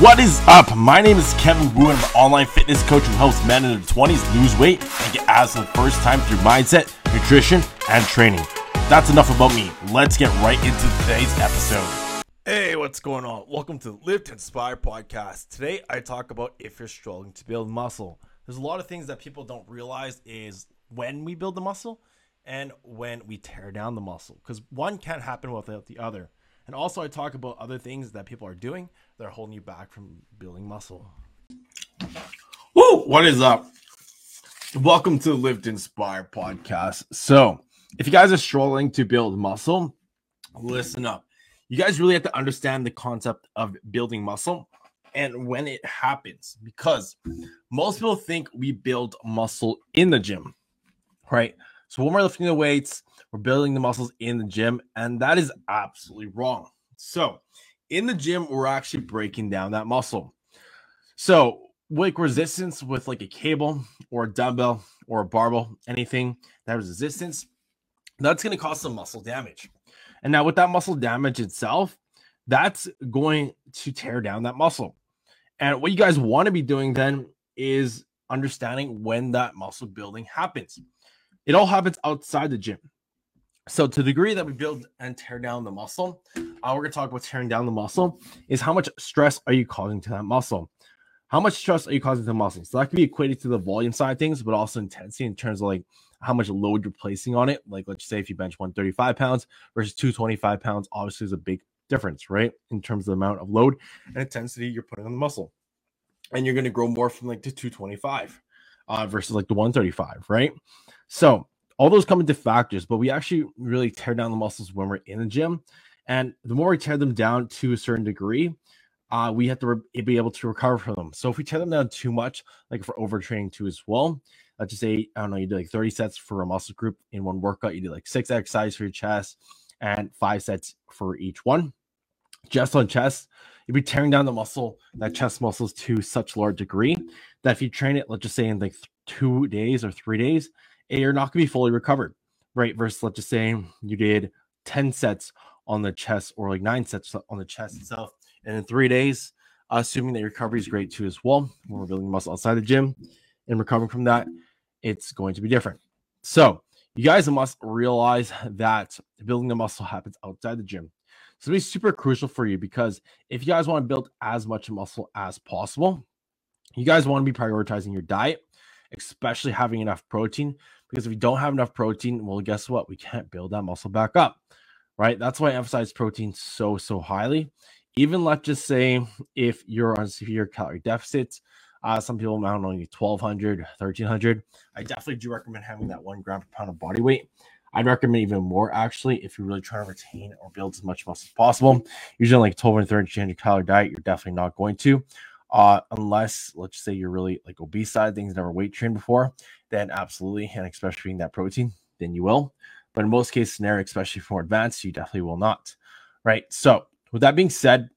What is up? My name is Kevin Wu, and I'm an online fitness coach who helps men in their 20s lose weight and get abs for the first time through mindset, nutrition, and training. That's enough about me. Let's get right into today's episode. Hey, what's going on? Welcome to the Inspire podcast. Today, I talk about if you're struggling to build muscle. There's a lot of things that people don't realize is when we build the muscle and when we tear down the muscle, because one can't happen without the other. And also, I talk about other things that people are doing that are holding you back from building muscle. Woo! What is up? Welcome to the Live Inspire podcast. So, if you guys are struggling to build muscle, listen up. You guys really have to understand the concept of building muscle and when it happens because most people think we build muscle in the gym, right? So, when we're lifting the weights, we're building the muscles in the gym, and that is absolutely wrong. So, in the gym, we're actually breaking down that muscle. So, like resistance with like a cable or a dumbbell or a barbell, anything that resistance, that's going to cause some muscle damage. And now, with that muscle damage itself, that's going to tear down that muscle. And what you guys want to be doing then is understanding when that muscle building happens. It all happens outside the gym. So, to the degree that we build and tear down the muscle, uh, we're going to talk about tearing down the muscle. Is how much stress are you causing to that muscle? How much stress are you causing to the muscle? So that can be equated to the volume side of things, but also intensity in terms of like how much load you're placing on it. Like, let's say if you bench 135 pounds versus 225 pounds, obviously is a big difference, right? In terms of the amount of load and intensity you're putting on the muscle. And you're going to grow more from like the 225 uh, versus like the 135, right? So, all those come into factors, but we actually really tear down the muscles when we're in the gym. And the more we tear them down to a certain degree, uh, we have to re- be able to recover from them. So if we tear them down too much, like for overtraining too as well, let's just say, I don't know, you do like 30 sets for a muscle group in one workout, you do like six exercises for your chest and five sets for each one. Just on chest, you'd be tearing down the muscle, that chest muscles to such large degree that if you train it, let's just say in like two days or three days, you're not going to be fully recovered, right? Versus, let's just say you did 10 sets on the chest or like nine sets on the chest itself. And in three days, assuming that your recovery is great too as well, when we're building muscle outside the gym and recovering from that, it's going to be different. So, you guys must realize that building the muscle happens outside the gym. So, it's super crucial for you because if you guys want to build as much muscle as possible, you guys want to be prioritizing your diet, especially having enough protein because if we don't have enough protein, well, guess what? We can't build that muscle back up, right? That's why I emphasize protein so, so highly. Even let's just say if you're on severe calorie deficits, uh, some people amount only 1200, 1300. I definitely do recommend having that one gram per pound of body weight. I'd recommend even more actually if you're really trying to retain or build as much muscle as possible. Usually, like 1200, 1300 calorie diet, you're definitely not going to uh, unless let's say you're really like obese side things, never weight trained before, then absolutely, and especially being that protein, then you will. But in most case scenario, especially for advanced, you definitely will not. Right. So with that being said,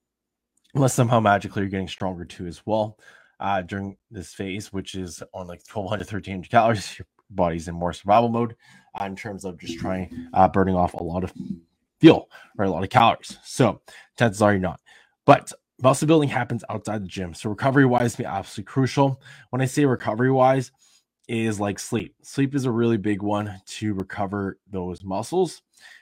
unless somehow magically you're getting stronger too as well uh, during this phase, which is on like 1200, 1300 calories, your body's in more survival mode uh, in terms of just trying uh, burning off a lot of fuel or a lot of calories. So chances are you're not. But muscle building happens outside the gym. So recovery wise be absolutely crucial. When I say recovery wise, is like sleep. Sleep is a really big one to recover those muscles.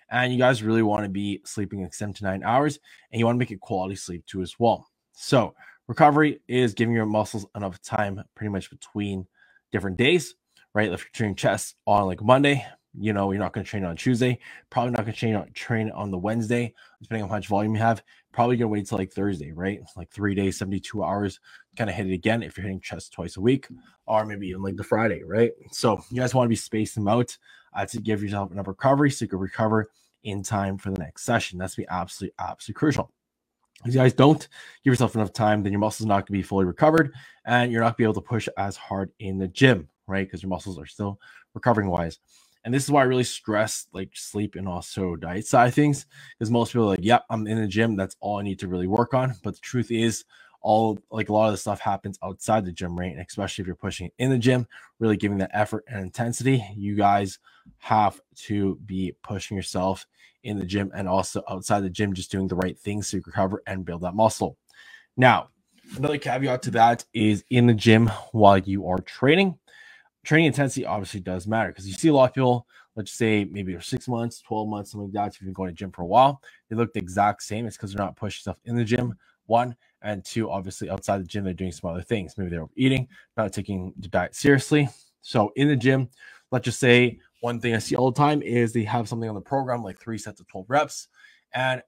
And you guys really want to be sleeping like seven to nine hours, and you want to make it quality sleep too as well. So recovery is giving your muscles enough time pretty much between different days, right? If you're training chest on like Monday, you know, you're not going to train on Tuesday, probably not going to train on train on the Wednesday, depending on how much volume you have. Probably going to wait till like Thursday, right? Like three days, 72 hours, kind of hit it again if you're hitting chest twice a week, or maybe even like the Friday, right? So you guys want to be spacing them out uh, to give yourself enough recovery so you can recover in time for the next session. That's be absolutely, absolutely crucial. If you guys don't give yourself enough time, then your muscles not going to be fully recovered and you're not going to be able to push as hard in the gym, right? Because your muscles are still recovering wise. And this is why I really stress like sleep and also diet side things. Because most people are like, yep, I'm in the gym. That's all I need to really work on. But the truth is, all like a lot of the stuff happens outside the gym, right? And especially if you're pushing in the gym, really giving that effort and intensity, you guys have to be pushing yourself in the gym and also outside the gym, just doing the right things to recover and build that muscle. Now, Another caveat to that is in the gym while you are training. Training intensity obviously does matter because you see a lot of people, let's say maybe they're six months, 12 months, something like that. If you've been going to the gym for a while, they look the exact same. It's because they're not pushing stuff in the gym. One and two, obviously outside the gym, they're doing some other things. Maybe they're eating, not taking the diet seriously. So in the gym, let's just say one thing I see all the time is they have something on the program like three sets of 12 reps. And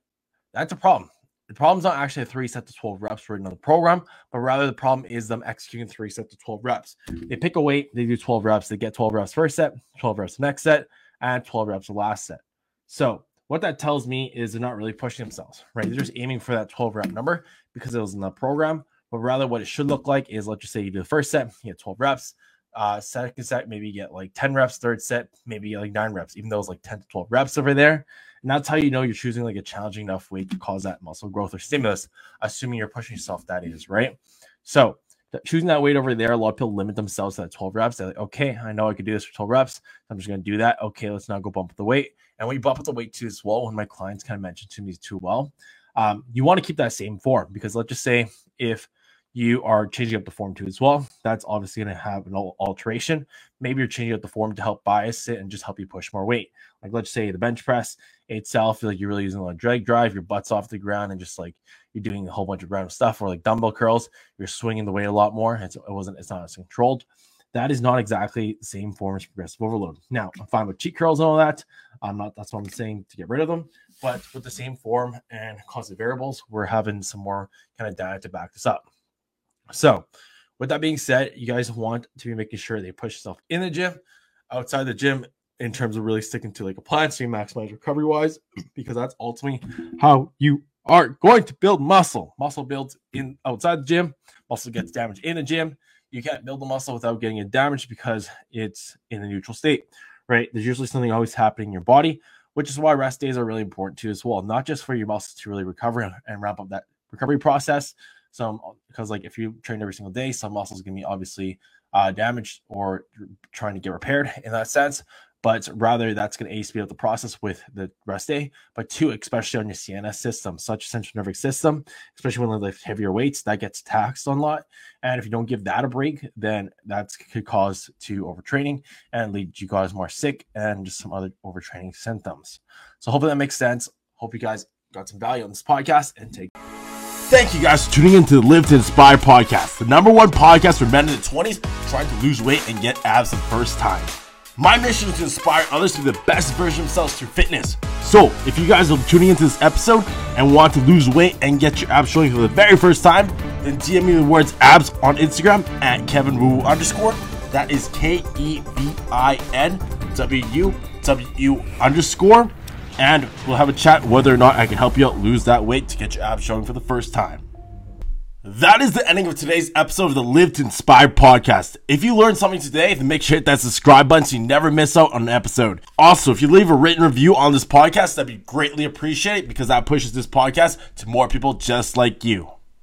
that's a problem. The problem's not actually three sets of 12 reps written on the program, but rather the problem is them executing three sets of 12 reps. They pick a weight, they do 12 reps, they get 12 reps first set, 12 reps next set, and 12 reps the last set. So what that tells me is they're not really pushing themselves, right? They're just aiming for that 12 rep number because it was in the program. But rather, what it should look like is let's just say you do the first set, you get 12 reps. Uh, second set, maybe get like 10 reps. Third set, maybe like nine reps, even though it's like 10 to 12 reps over there. And that's how you know you're choosing like a challenging enough weight to cause that muscle growth or stimulus, assuming you're pushing yourself, that is, right? So choosing that weight over there, a lot of people limit themselves to that 12 reps. They're like, okay, I know I could do this for 12 reps. I'm just going to do that. Okay, let's now go bump up the weight. And when you bump up the weight too as well, when my clients kind of mentioned to me too well, um, you want to keep that same form because let's just say if you are changing up the form too as well. That's obviously going to have an alteration. Maybe you're changing up the form to help bias it and just help you push more weight. Like let's say the bench press itself, like you're really using a lot of drag drive, your butt's off the ground, and just like you're doing a whole bunch of random stuff, or like dumbbell curls, you're swinging the weight a lot more. It's, it wasn't, it's not as controlled. That is not exactly the same form as progressive overload. Now, I'm fine with cheat curls and all that. I'm not, that's what I'm saying to get rid of them. But with the same form and constant variables, we're having some more kind of data to back this up. So, with that being said, you guys want to be making sure they push yourself in the gym, outside the gym, in terms of really sticking to like a plan so you maximize recovery wise, because that's ultimately how you are going to build muscle. Muscle builds in outside the gym, muscle gets damaged in the gym. You can't build the muscle without getting it damaged because it's in a neutral state, right? There's usually something always happening in your body, which is why rest days are really important too, as well. Not just for your muscles to really recover and ramp up that recovery process, some because like if you train every single day, some muscles can be obviously uh, damaged or trying to get repaired in that sense. But rather, that's going to speed up the process with the rest day. But two, especially on your CNS system, such central nervous system, especially when they lift heavier weights, that gets taxed a lot. And if you don't give that a break, then that could cause to overtraining and lead you guys more sick and just some other overtraining symptoms. So hopefully that makes sense. Hope you guys got some value on this podcast and take. Thank you guys for tuning in to the Live to Inspire podcast, the number one podcast for men in the 20s trying to lose weight and get abs the first time. My mission is to inspire others to be the best version of themselves through fitness. So, if you guys are tuning into this episode and want to lose weight and get your abs showing for the very first time, then DM me the words abs on Instagram at Kevin Wu underscore. That is K E V I N W U W underscore and we'll have a chat whether or not I can help you out lose that weight to get your abs showing for the first time. That is the ending of today's episode of the Live to Inspire podcast. If you learned something today, then make sure hit that subscribe button so you never miss out on an episode. Also, if you leave a written review on this podcast, that'd be greatly appreciated because that pushes this podcast to more people just like you.